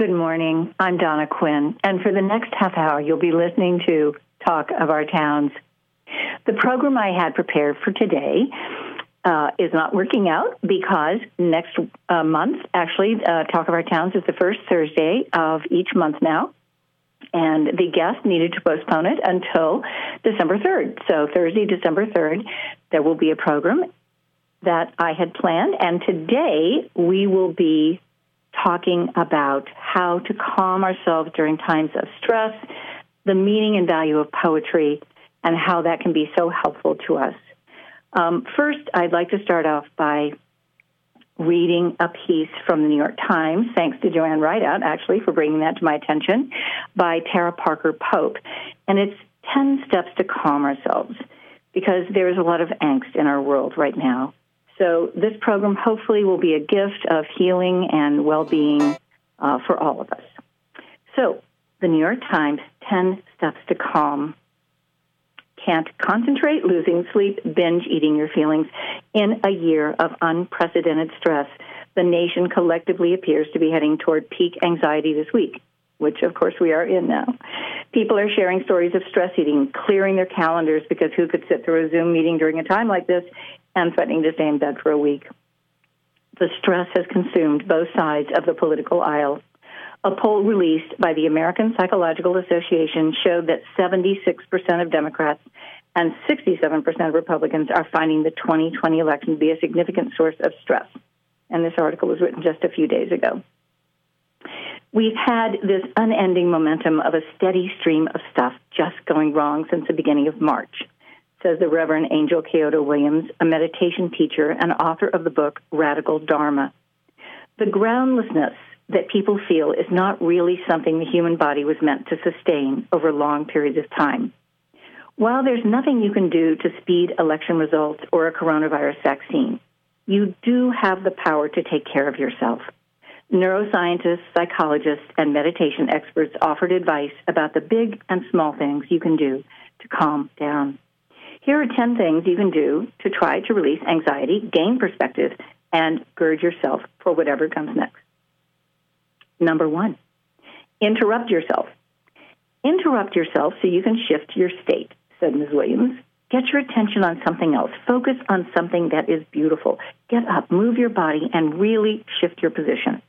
Good morning. I'm Donna Quinn, and for the next half hour, you'll be listening to Talk of Our Towns. The program I had prepared for today uh, is not working out because next uh, month, actually, uh, Talk of Our Towns is the first Thursday of each month now. And the guest needed to postpone it until December 3rd. So, Thursday, December 3rd, there will be a program that I had planned. And today we will be talking about how to calm ourselves during times of stress, the meaning and value of poetry, and how that can be so helpful to us. Um, first, I'd like to start off by reading a piece from the New York Times, thanks to Joanne Rideout, actually, for bringing that to my attention, by Tara Parker Pope. And it's 10 steps to calm ourselves because there is a lot of angst in our world right now. So, this program hopefully will be a gift of healing and well being uh, for all of us. So, the New York Times 10 Steps to Calm can't concentrate, losing sleep, binge eating your feelings. In a year of unprecedented stress, the nation collectively appears to be heading toward peak anxiety this week, which of course we are in now. People are sharing stories of stress eating, clearing their calendars because who could sit through a Zoom meeting during a time like this and threatening to stay in bed for a week. The stress has consumed both sides of the political aisle. A poll released by the American Psychological Association showed that 76% of Democrats and 67% of Republicans are finding the 2020 election to be a significant source of stress. And this article was written just a few days ago. We've had this unending momentum of a steady stream of stuff just going wrong since the beginning of March, says the Reverend Angel Kyodo Williams, a meditation teacher and author of the book Radical Dharma. The groundlessness that people feel is not really something the human body was meant to sustain over long periods of time. While there's nothing you can do to speed election results or a coronavirus vaccine, you do have the power to take care of yourself. Neuroscientists, psychologists, and meditation experts offered advice about the big and small things you can do to calm down. Here are 10 things you can do to try to release anxiety, gain perspective, and gird yourself for whatever comes next. Number one, interrupt yourself. Interrupt yourself so you can shift your state, said Ms. Williams. Get your attention on something else. Focus on something that is beautiful. Get up, move your body, and really shift your position.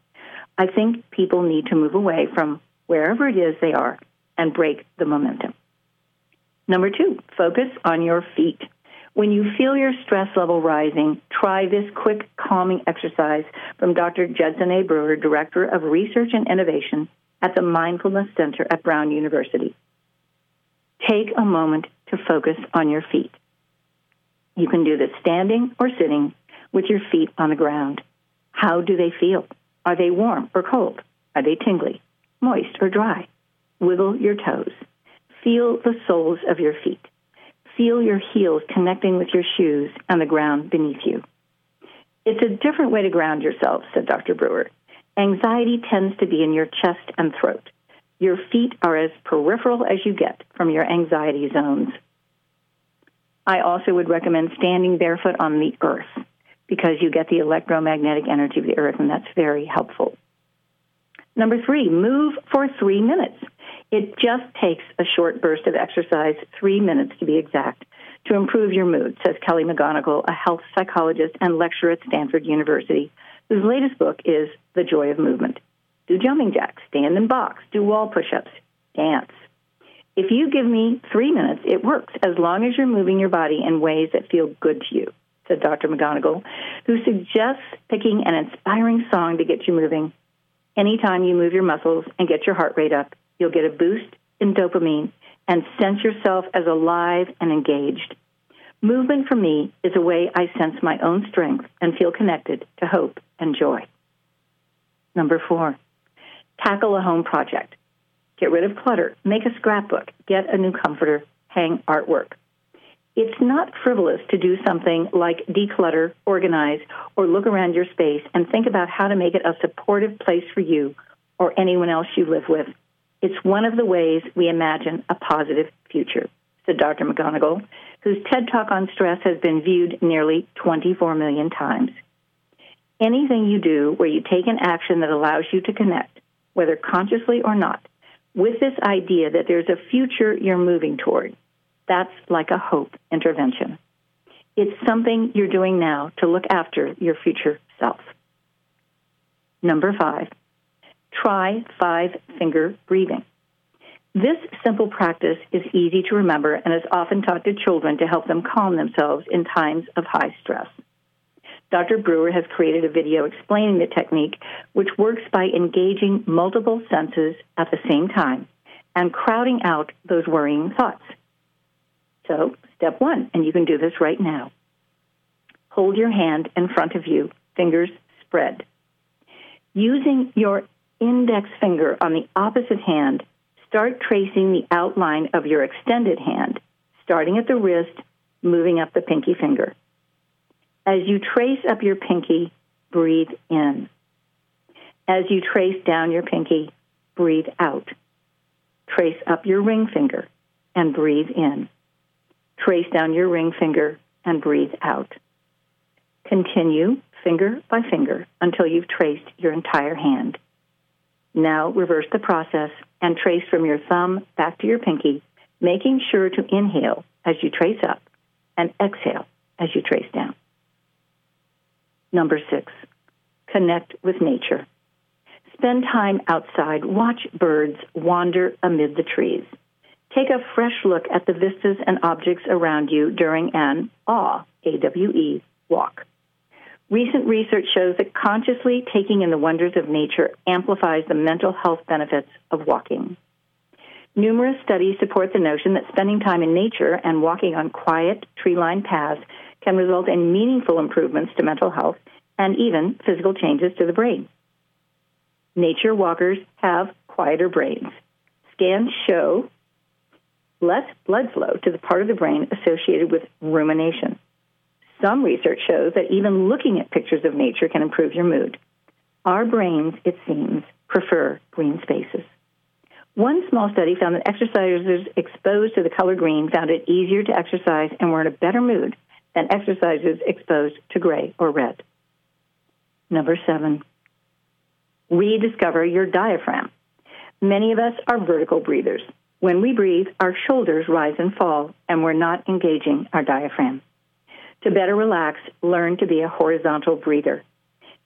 I think people need to move away from wherever it is they are and break the momentum. Number two, focus on your feet. When you feel your stress level rising, try this quick calming exercise from Dr. Judson A. Brewer, Director of Research and Innovation at the Mindfulness Center at Brown University. Take a moment to focus on your feet. You can do this standing or sitting with your feet on the ground. How do they feel? Are they warm or cold? Are they tingly, moist or dry? Wiggle your toes. Feel the soles of your feet. Feel your heels connecting with your shoes and the ground beneath you. It's a different way to ground yourself, said Dr. Brewer. Anxiety tends to be in your chest and throat. Your feet are as peripheral as you get from your anxiety zones. I also would recommend standing barefoot on the earth because you get the electromagnetic energy of the earth, and that's very helpful. Number three, move for three minutes. It just takes a short burst of exercise, three minutes to be exact, to improve your mood, says Kelly McGonigal, a health psychologist and lecturer at Stanford University, whose latest book is The Joy of Movement. Do jumping jacks, stand and box, do wall push ups, dance. If you give me three minutes, it works as long as you're moving your body in ways that feel good to you, said Dr. McGonigal, who suggests picking an inspiring song to get you moving. Anytime you move your muscles and get your heart rate up, You'll get a boost in dopamine and sense yourself as alive and engaged. Movement for me is a way I sense my own strength and feel connected to hope and joy. Number four, tackle a home project. Get rid of clutter, make a scrapbook, get a new comforter, hang artwork. It's not frivolous to do something like declutter, organize, or look around your space and think about how to make it a supportive place for you or anyone else you live with. It's one of the ways we imagine a positive future, said Dr. McGonigal, whose TED Talk on stress has been viewed nearly 24 million times. Anything you do where you take an action that allows you to connect, whether consciously or not, with this idea that there's a future you're moving toward. That's like a hope intervention. It's something you're doing now to look after your future self. Number five, try five finger breathing. This simple practice is easy to remember and is often taught to children to help them calm themselves in times of high stress. Dr. Brewer has created a video explaining the technique, which works by engaging multiple senses at the same time and crowding out those worrying thoughts. So, step one, and you can do this right now. Hold your hand in front of you, fingers spread. Using your index finger on the opposite hand, start tracing the outline of your extended hand, starting at the wrist, moving up the pinky finger. As you trace up your pinky, breathe in. As you trace down your pinky, breathe out. Trace up your ring finger and breathe in. Trace down your ring finger and breathe out. Continue finger by finger until you've traced your entire hand. Now reverse the process and trace from your thumb back to your pinky, making sure to inhale as you trace up and exhale as you trace down. Number six, connect with nature. Spend time outside. Watch birds wander amid the trees. Take a fresh look at the vistas and objects around you during an AWE, A-W-E, walk. Recent research shows that consciously taking in the wonders of nature amplifies the mental health benefits of walking. Numerous studies support the notion that spending time in nature and walking on quiet, tree lined paths can result in meaningful improvements to mental health and even physical changes to the brain. Nature walkers have quieter brains. Scans show less blood flow to the part of the brain associated with rumination. Some research shows that even looking at pictures of nature can improve your mood. Our brains, it seems, prefer green spaces. One small study found that exercisers exposed to the color green found it easier to exercise and were in a better mood than exercisers exposed to gray or red. Number seven, rediscover your diaphragm. Many of us are vertical breathers. When we breathe, our shoulders rise and fall, and we're not engaging our diaphragm. To better relax, learn to be a horizontal breather.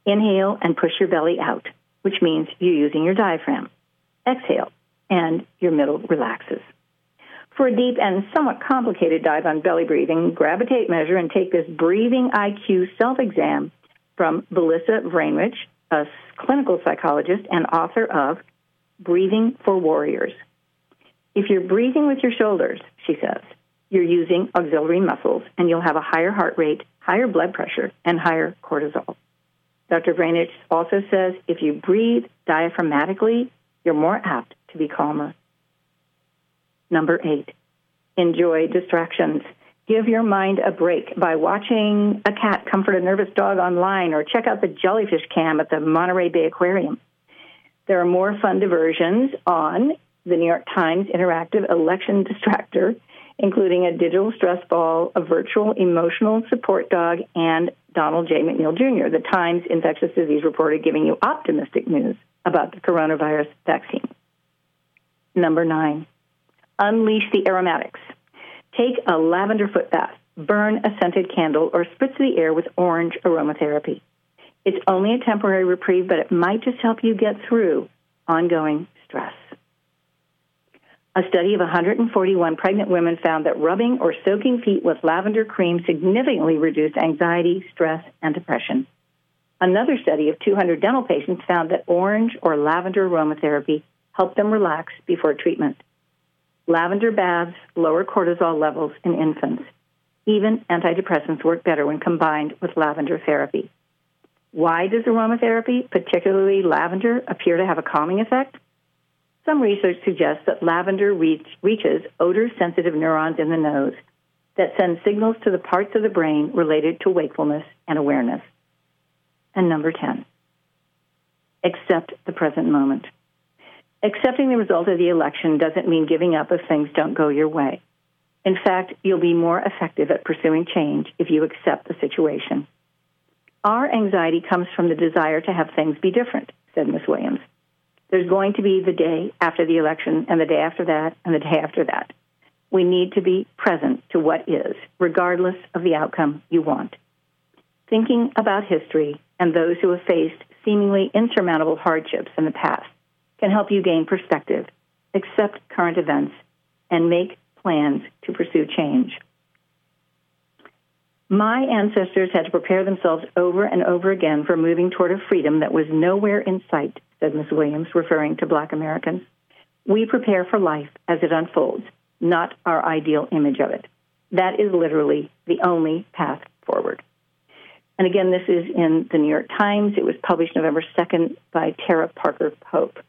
Inhale and push your belly out, which means you're using your diaphragm. Exhale, and your middle relaxes. For a deep and somewhat complicated dive on belly breathing, grab a tape measure and take this breathing IQ self exam from Belisa Vranich, a clinical psychologist and author of Breathing for Warriors. If you're breathing with your shoulders, she says, you're using auxiliary muscles and you'll have a higher heart rate, higher blood pressure, and higher cortisol. Dr. Vranich also says if you breathe diaphragmatically, you're more apt to be calmer. Number eight, enjoy distractions. Give your mind a break by watching a cat comfort a nervous dog online or check out the jellyfish cam at the Monterey Bay Aquarium. There are more fun diversions on the New York Times Interactive Election Distractor, including a digital stress ball, a virtual emotional support dog, and Donald J. McNeil Jr., the Times infectious disease reporter giving you optimistic news about the coronavirus vaccine. Number nine, unleash the aromatics. Take a lavender foot bath, burn a scented candle, or spritz the air with orange aromatherapy. It's only a temporary reprieve, but it might just help you get through ongoing stress. A study of 141 pregnant women found that rubbing or soaking feet with lavender cream significantly reduced anxiety, stress, and depression. Another study of 200 dental patients found that orange or lavender aromatherapy helped them relax before treatment. Lavender baths lower cortisol levels in infants. Even antidepressants work better when combined with lavender therapy. Why does aromatherapy, particularly lavender, appear to have a calming effect? Some research suggests that lavender reach, reaches odor sensitive neurons in the nose that send signals to the parts of the brain related to wakefulness and awareness. And number 10, accept the present moment. Accepting the result of the election doesn't mean giving up if things don't go your way. In fact, you'll be more effective at pursuing change if you accept the situation. Our anxiety comes from the desire to have things be different, said Ms. Williams. There's going to be the day after the election, and the day after that, and the day after that. We need to be present to what is, regardless of the outcome you want. Thinking about history and those who have faced seemingly insurmountable hardships in the past can help you gain perspective, accept current events, and make plans to pursue change. My ancestors had to prepare themselves over and over again for moving toward a freedom that was nowhere in sight, said Miss Williams, referring to black Americans. We prepare for life as it unfolds, not our ideal image of it. That is literally the only path forward. And again, this is in the New York Times. It was published November 2nd by Tara Parker Pope.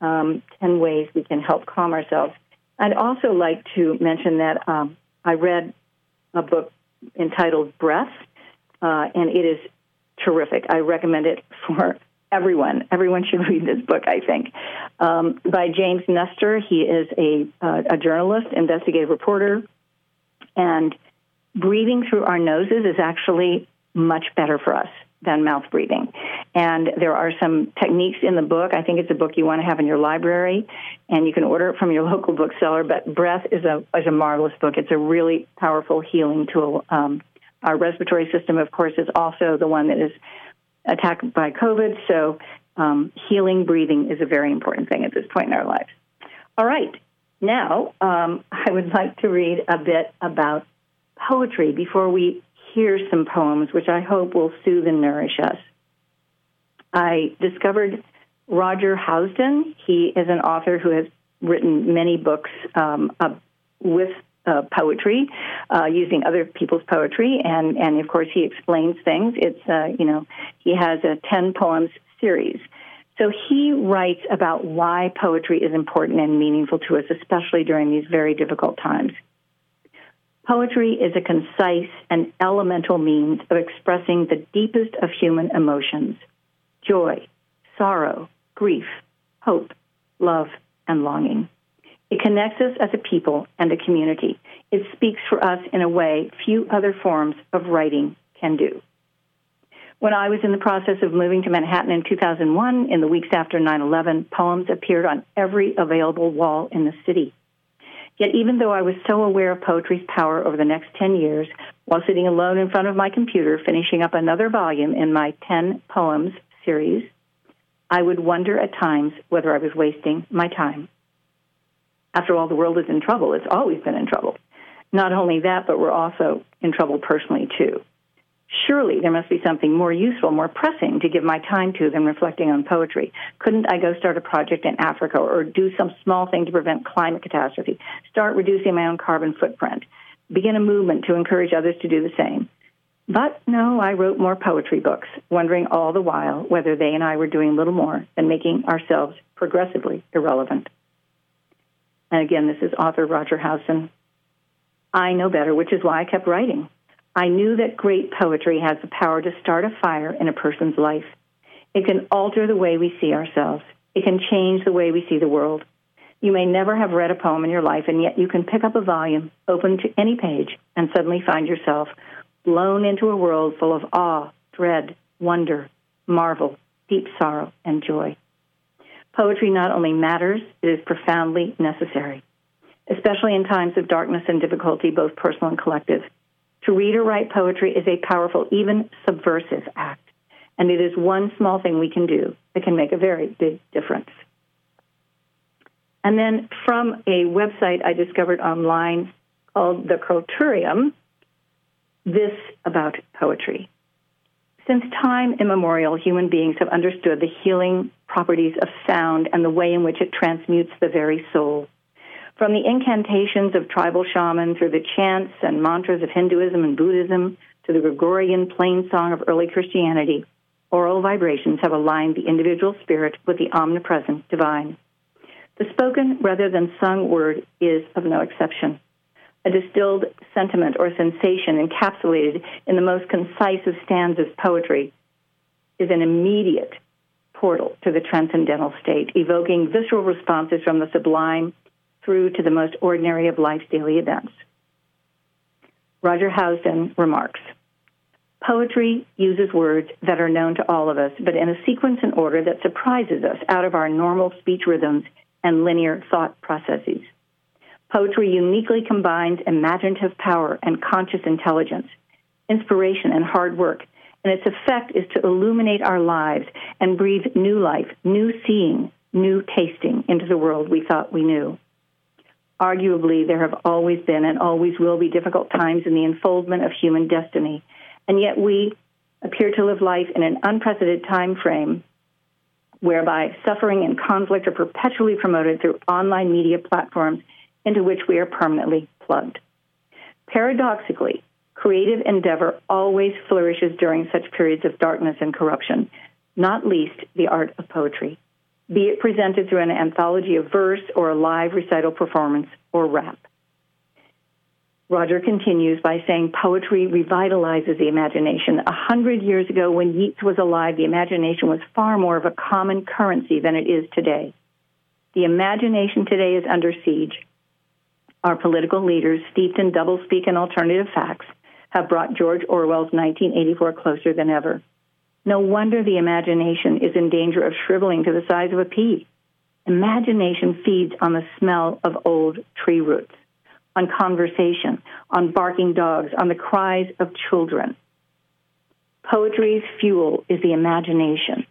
Um, 10 ways we can help calm ourselves. I'd also like to mention that um, I read a book entitled Breath, uh, and it is terrific. I recommend it for everyone. Everyone should read this book, I think. Um, by James Nestor. He is a, uh, a journalist, investigative reporter, and breathing through our noses is actually much better for us than mouth breathing. And there are some techniques in the book. I think it's a book you want to have in your library, and you can order it from your local bookseller. But Breath is a is a marvelous book. It's a really powerful healing tool. Um, our respiratory system, of course, is also the one that is attacked by COVID. So um, healing breathing is a very important thing at this point in our lives. All right. Now, um, I would like to read a bit about poetry before we hear some poems, which I hope will soothe and nourish us. I discovered Roger Housden. He is an author who has written many books um, uh, with uh, poetry, uh, using other people's poetry, and and of course he explains things. It's uh, you know he has a ten poems series. So he writes about why poetry is important and meaningful to us, especially during these very difficult times. Poetry is a concise and elemental means of expressing the deepest of human emotions joy, sorrow, grief, hope, love, and longing. It connects us as a people and a community. It speaks for us in a way few other forms of writing can do. When I was in the process of moving to Manhattan in 2001, in the weeks after 9 11, poems appeared on every available wall in the city. Yet, even though I was so aware of poetry's power over the next 10 years, while sitting alone in front of my computer finishing up another volume in my 10 poems series, I would wonder at times whether I was wasting my time. After all, the world is in trouble. It's always been in trouble. Not only that, but we're also in trouble personally, too. Surely there must be something more useful, more pressing to give my time to than reflecting on poetry. Couldn't I go start a project in Africa or do some small thing to prevent climate catastrophe? Start reducing my own carbon footprint? Begin a movement to encourage others to do the same? But no, I wrote more poetry books, wondering all the while whether they and I were doing little more than making ourselves progressively irrelevant. And again, this is author Roger Housden. I know better, which is why I kept writing. I knew that great poetry has the power to start a fire in a person's life. It can alter the way we see ourselves. It can change the way we see the world. You may never have read a poem in your life, and yet you can pick up a volume, open to any page, and suddenly find yourself blown into a world full of awe, dread, wonder, marvel, deep sorrow, and joy. Poetry not only matters, it is profoundly necessary, especially in times of darkness and difficulty, both personal and collective. To read or write poetry is a powerful, even subversive act, and it is one small thing we can do that can make a very big difference. And then from a website I discovered online called The Culturium, this about poetry. Since time immemorial, human beings have understood the healing properties of sound and the way in which it transmutes the very soul. From the incantations of tribal shamans through the chants and mantras of Hinduism and Buddhism to the Gregorian plain song of early Christianity, oral vibrations have aligned the individual spirit with the omnipresent divine. The spoken rather than sung word is of no exception. A distilled sentiment or sensation encapsulated in the most concise of stanzas poetry is an immediate portal to the transcendental state, evoking visceral responses from the sublime through to the most ordinary of life's daily events. Roger Housden remarks Poetry uses words that are known to all of us, but in a sequence and order that surprises us out of our normal speech rhythms and linear thought processes. Poetry uniquely combines imaginative power and conscious intelligence, inspiration and hard work, and its effect is to illuminate our lives and breathe new life, new seeing, new tasting into the world we thought we knew. Arguably, there have always been and always will be difficult times in the unfoldment of human destiny, and yet we appear to live life in an unprecedented time frame whereby suffering and conflict are perpetually promoted through online media platforms into which we are permanently plugged. Paradoxically, creative endeavor always flourishes during such periods of darkness and corruption, not least the art of poetry, be it presented through an anthology of verse or a live recital performance or rap. Roger continues by saying poetry revitalizes the imagination. A hundred years ago, when Yeats was alive, the imagination was far more of a common currency than it is today. The imagination today is under siege. Our political leaders, steeped in doublespeak and alternative facts, have brought George Orwell's 1984 closer than ever. No wonder the imagination is in danger of shriveling to the size of a pea. Imagination feeds on the smell of old tree roots, on conversation, on barking dogs, on the cries of children. Poetry's fuel is the imagination.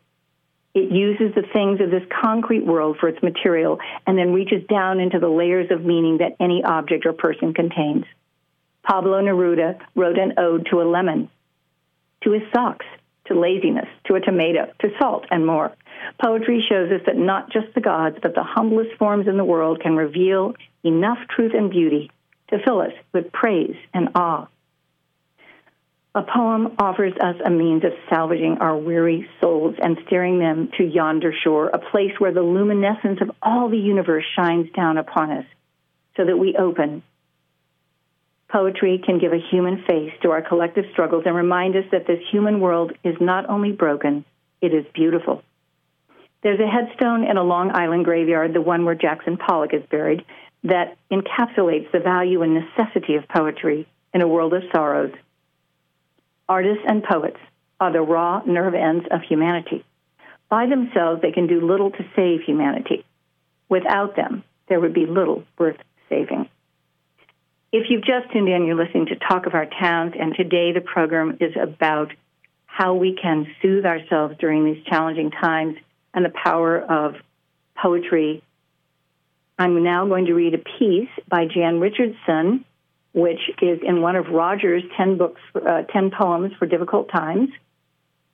It uses the things of this concrete world for its material and then reaches down into the layers of meaning that any object or person contains. Pablo Neruda wrote an ode to a lemon, to his socks, to laziness, to a tomato, to salt, and more. Poetry shows us that not just the gods, but the humblest forms in the world can reveal enough truth and beauty to fill us with praise and awe. A poem offers us a means of salvaging our weary souls and steering them to yonder shore, a place where the luminescence of all the universe shines down upon us, so that we open Poetry can give a human face to our collective struggles and remind us that this human world is not only broken, it is beautiful. There's a headstone in a Long Island graveyard, the one where Jackson Pollock is buried, that encapsulates the value and necessity of poetry in a world of sorrows. Artists and poets are the raw nerve ends of humanity. By themselves, they can do little to save humanity. Without them, there would be little worth saving. If you've just tuned in, you're listening to Talk of Our Towns, and today the program is about how we can soothe ourselves during these challenging times and the power of poetry. I'm now going to read a piece by Jan Richardson, which is in one of Roger's 10 books, uh, 10 poems for difficult times.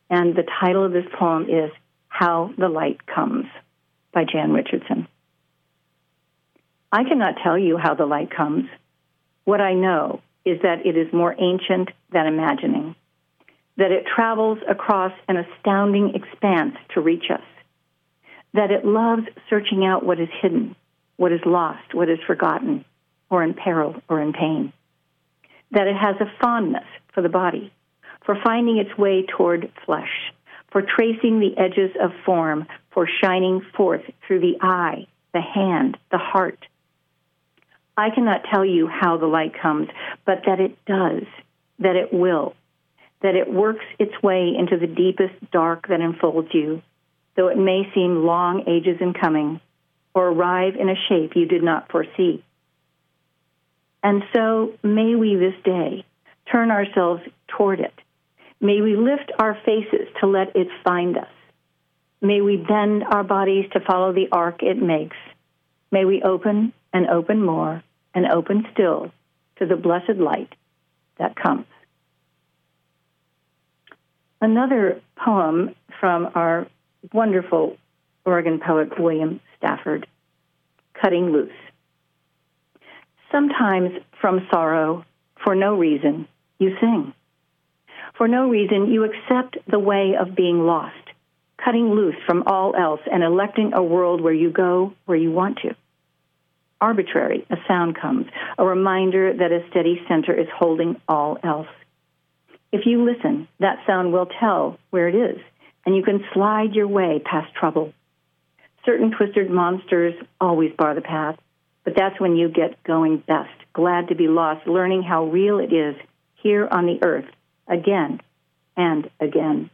And the title of this poem is How the Light Comes by Jan Richardson. I cannot tell you how the light comes. What I know is that it is more ancient than imagining, that it travels across an astounding expanse to reach us, that it loves searching out what is hidden, what is lost, what is forgotten, or in peril or in pain, that it has a fondness for the body, for finding its way toward flesh, for tracing the edges of form, for shining forth through the eye, the hand, the heart, I cannot tell you how the light comes, but that it does, that it will, that it works its way into the deepest dark that enfolds you, though it may seem long ages in coming, or arrive in a shape you did not foresee. And so may we this day turn ourselves toward it. May we lift our faces to let it find us. May we bend our bodies to follow the arc it makes. May we open and open more and open still to the blessed light that comes. Another poem from our wonderful Oregon poet William Stafford, Cutting Loose. Sometimes from sorrow, for no reason, you sing. For no reason, you accept the way of being lost, cutting loose from all else and electing a world where you go where you want to arbitrary, a sound comes, a reminder that a steady center is holding all else. If you listen, that sound will tell where it is, and you can slide your way past trouble. Certain twisted monsters always bar the path, but that's when you get going best, glad to be lost, learning how real it is here on the earth, again, and again.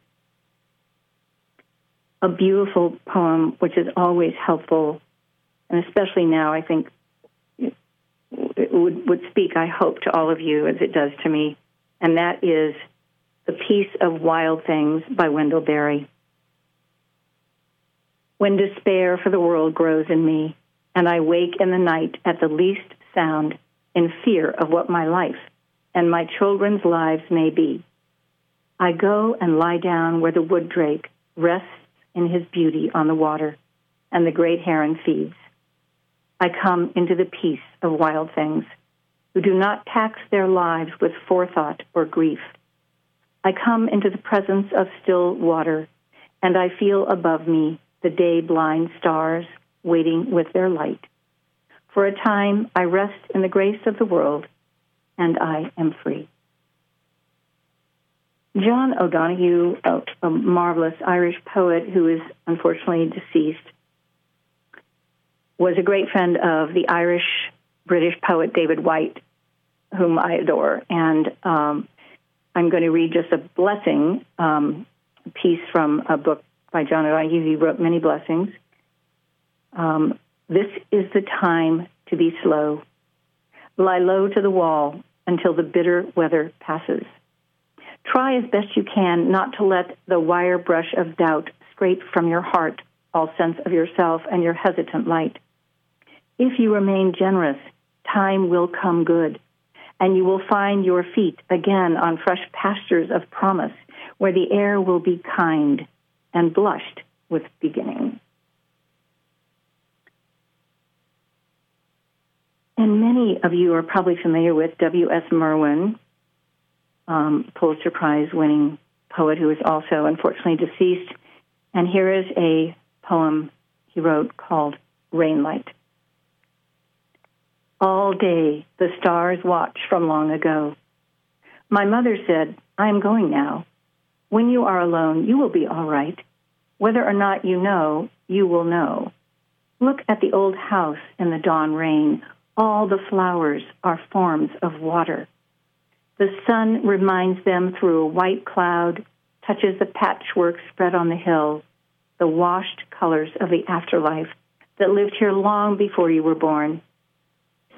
A beautiful poem, which is always helpful, and especially now, I think would, would speak, I hope, to all of you as it does to me, and that is The Peace of Wild Things by Wendell Berry. When despair for the world grows in me, and I wake in the night at the least sound in fear of what my life and my children's lives may be, I go and lie down where the wood drake rests in his beauty on the water and the great heron feeds. I come into the peace of wild things who do not tax their lives with forethought or grief. I come into the presence of still water, and I feel above me the day blind stars waiting with their light. For a time, I rest in the grace of the world, and I am free. John O'Donohue, a, a marvelous Irish poet who is unfortunately deceased, was a great friend of the Irish British poet David Whyte, whom I adore. And um, I'm going to read just a blessing um, piece from a book by John O'Donohue. He wrote many blessings. Um, this is the time to be slow. Lie low to the wall until the bitter weather passes. Try as best you can not to let the wire brush of doubt scrape from your heart all sense of yourself and your hesitant light. If you remain generous, time will come good, and you will find your feet again on fresh pastures of promise, where the air will be kind and blushed with beginning. And many of you are probably familiar with W.S. Merwin, um, Pulitzer Prize winning poet who is also unfortunately deceased. And here is a poem he wrote called Rainlight. All day the stars watch from long ago. My mother said, I am going now. When you are alone, you will be all right. Whether or not you know, you will know. Look at the old house in the dawn rain. All the flowers are forms of water. The sun reminds them through a white cloud, touches the patchwork spread on the hill, the washed colors of the afterlife that lived here long before you were born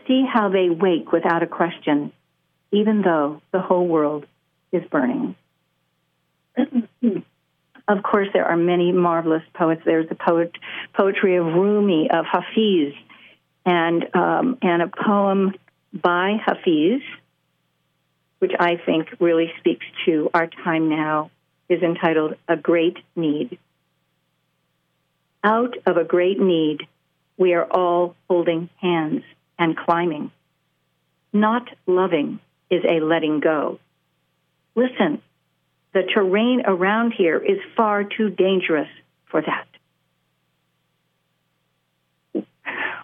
see how they wake without a question, even though the whole world is burning. of course, there are many marvelous poets. There's the poet, poetry of Rumi, of Hafiz, and, um, and a poem by Hafiz, which I think really speaks to our time now, is entitled A Great Need. Out of a great need, we are all holding hands and climbing. Not loving is a letting go. Listen, the terrain around here is far too dangerous for that.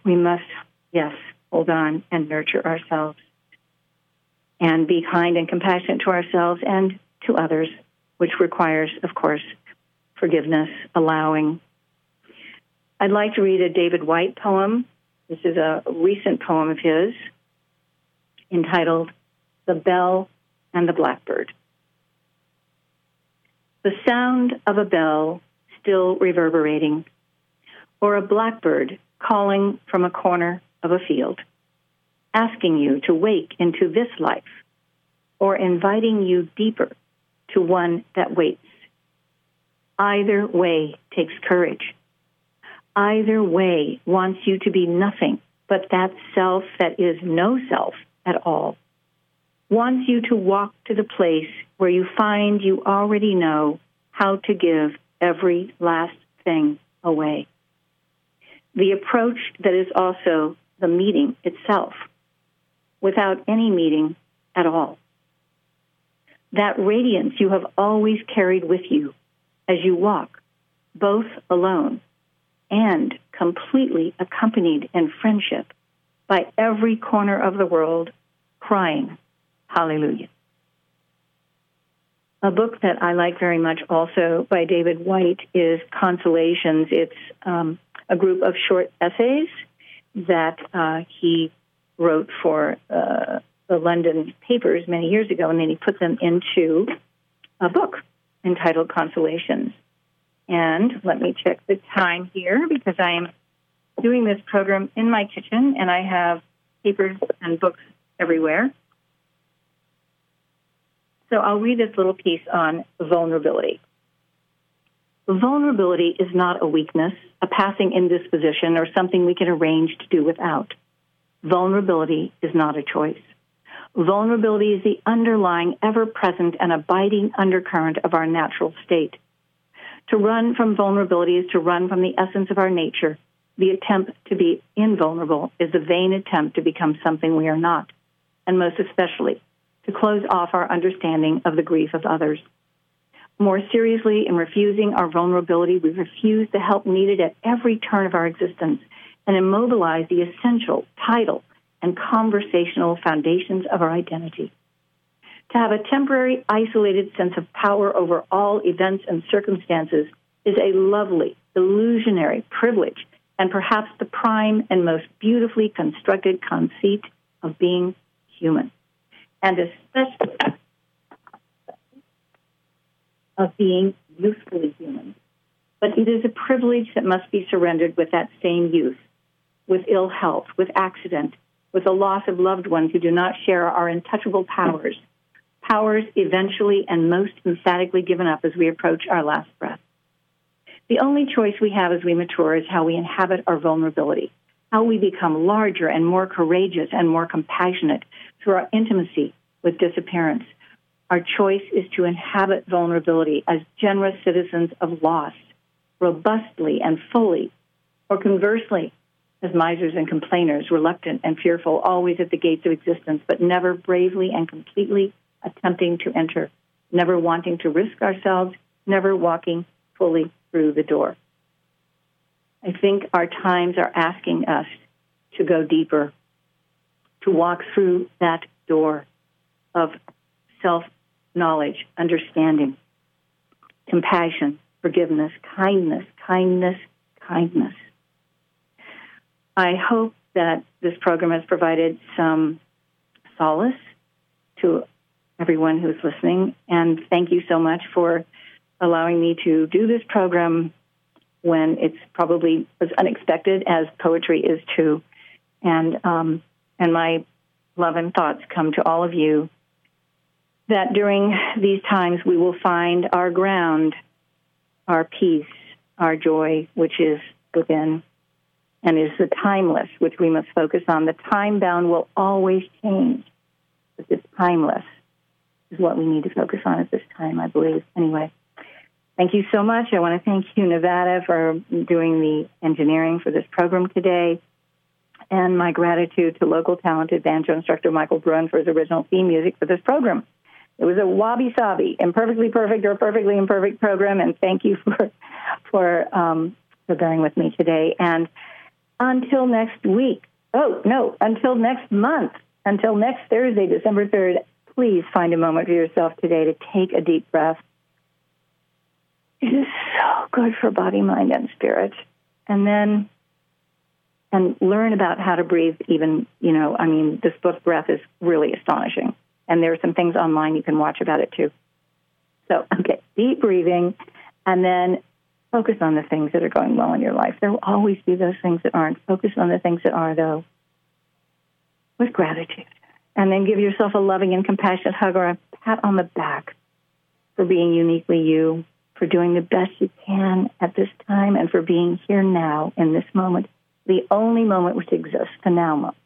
We must, yes, hold on and nurture ourselves and be kind and compassionate to ourselves and to others, which requires, of course, forgiveness, allowing. I'd like to read a David Whyte poem this is a recent poem of his entitled The Bell and the Blackbird. The sound of a bell still reverberating, or a blackbird calling from a corner of a field, asking you to wake into this life, or inviting you deeper to one that waits. Either way takes courage either way wants you to be nothing but that self that is no self at all, wants you to walk to the place where you find you already know how to give every last thing away. The approach that is also the meeting itself, without any meeting at all. That radiance you have always carried with you as you walk, both alone and completely accompanied in friendship by every corner of the world, crying, Hallelujah. A book that I like very much also by David Whyte, is Consolations. It's um, a group of short essays that uh, he wrote for uh, the London papers many years ago, and then he put them into a book entitled Consolations. And let me check the time here because I am doing this program in my kitchen and I have papers and books everywhere. So I'll read this little piece on vulnerability. Vulnerability is not a weakness, a passing indisposition, or something we can arrange to do without. Vulnerability is not a choice. Vulnerability is the underlying, ever present, and abiding undercurrent of our natural state. To run from vulnerability is to run from the essence of our nature. The attempt to be invulnerable is a vain attempt to become something we are not, and most especially, to close off our understanding of the grief of others. More seriously, in refusing our vulnerability, we refuse the help needed at every turn of our existence and immobilize the essential, title, and conversational foundations of our identity. To have a temporary, isolated sense of power over all events and circumstances is a lovely, illusionary privilege and perhaps the prime and most beautifully constructed conceit of being human, and especially of being usefully human. But it is a privilege that must be surrendered with that same youth, with ill health, with accident, with the loss of loved ones who do not share our untouchable powers, powers eventually and most emphatically given up as we approach our last breath. The only choice we have as we mature is how we inhabit our vulnerability, how we become larger and more courageous and more compassionate through our intimacy with disappearance, our choice is to inhabit vulnerability as generous citizens of loss, robustly and fully, or conversely, as misers and complainers, reluctant and fearful, always at the gates of existence, but never bravely and completely attempting to enter, never wanting to risk ourselves, never walking fully through the door. I think our times are asking us to go deeper, to walk through that door of self knowledge, understanding, compassion, forgiveness, kindness, kindness, kindness. I hope that this program has provided some solace to everyone who's listening. And thank you so much for allowing me to do this program when it's probably as unexpected as poetry is too. And um, and my love and thoughts come to all of you that during these times we will find our ground, our peace, our joy, which is within and is the timeless, which we must focus on. The time bound will always change, but it's timeless is what we need to focus on at this time, I believe. Anyway, thank you so much. I want to thank you, Nevada, for doing the engineering for this program today. And my gratitude to local talented banjo instructor Michael Brun for his original theme music for this program. It was a wabi sabi, imperfectly perfect or perfectly imperfect program, and thank you for for um, for bearing with me today. And until next week, oh no, until next month, until next Thursday, December third. Please find a moment for yourself today to take a deep breath. It is so good for body, mind, and spirit. And then and learn about how to breathe even, you know, I mean, this book breath is really astonishing. And there are some things online you can watch about it too. So, okay, deep breathing, and then focus on the things that are going well in your life. There will always be those things that aren't. Focus on the things that are, though, with gratitude. And then give yourself a loving and compassionate hug or a pat on the back for being uniquely you, for doing the best you can at this time, and for being here now in this moment, the only moment which exists, the now moment,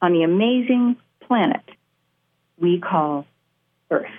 on the amazing planet we call Earth.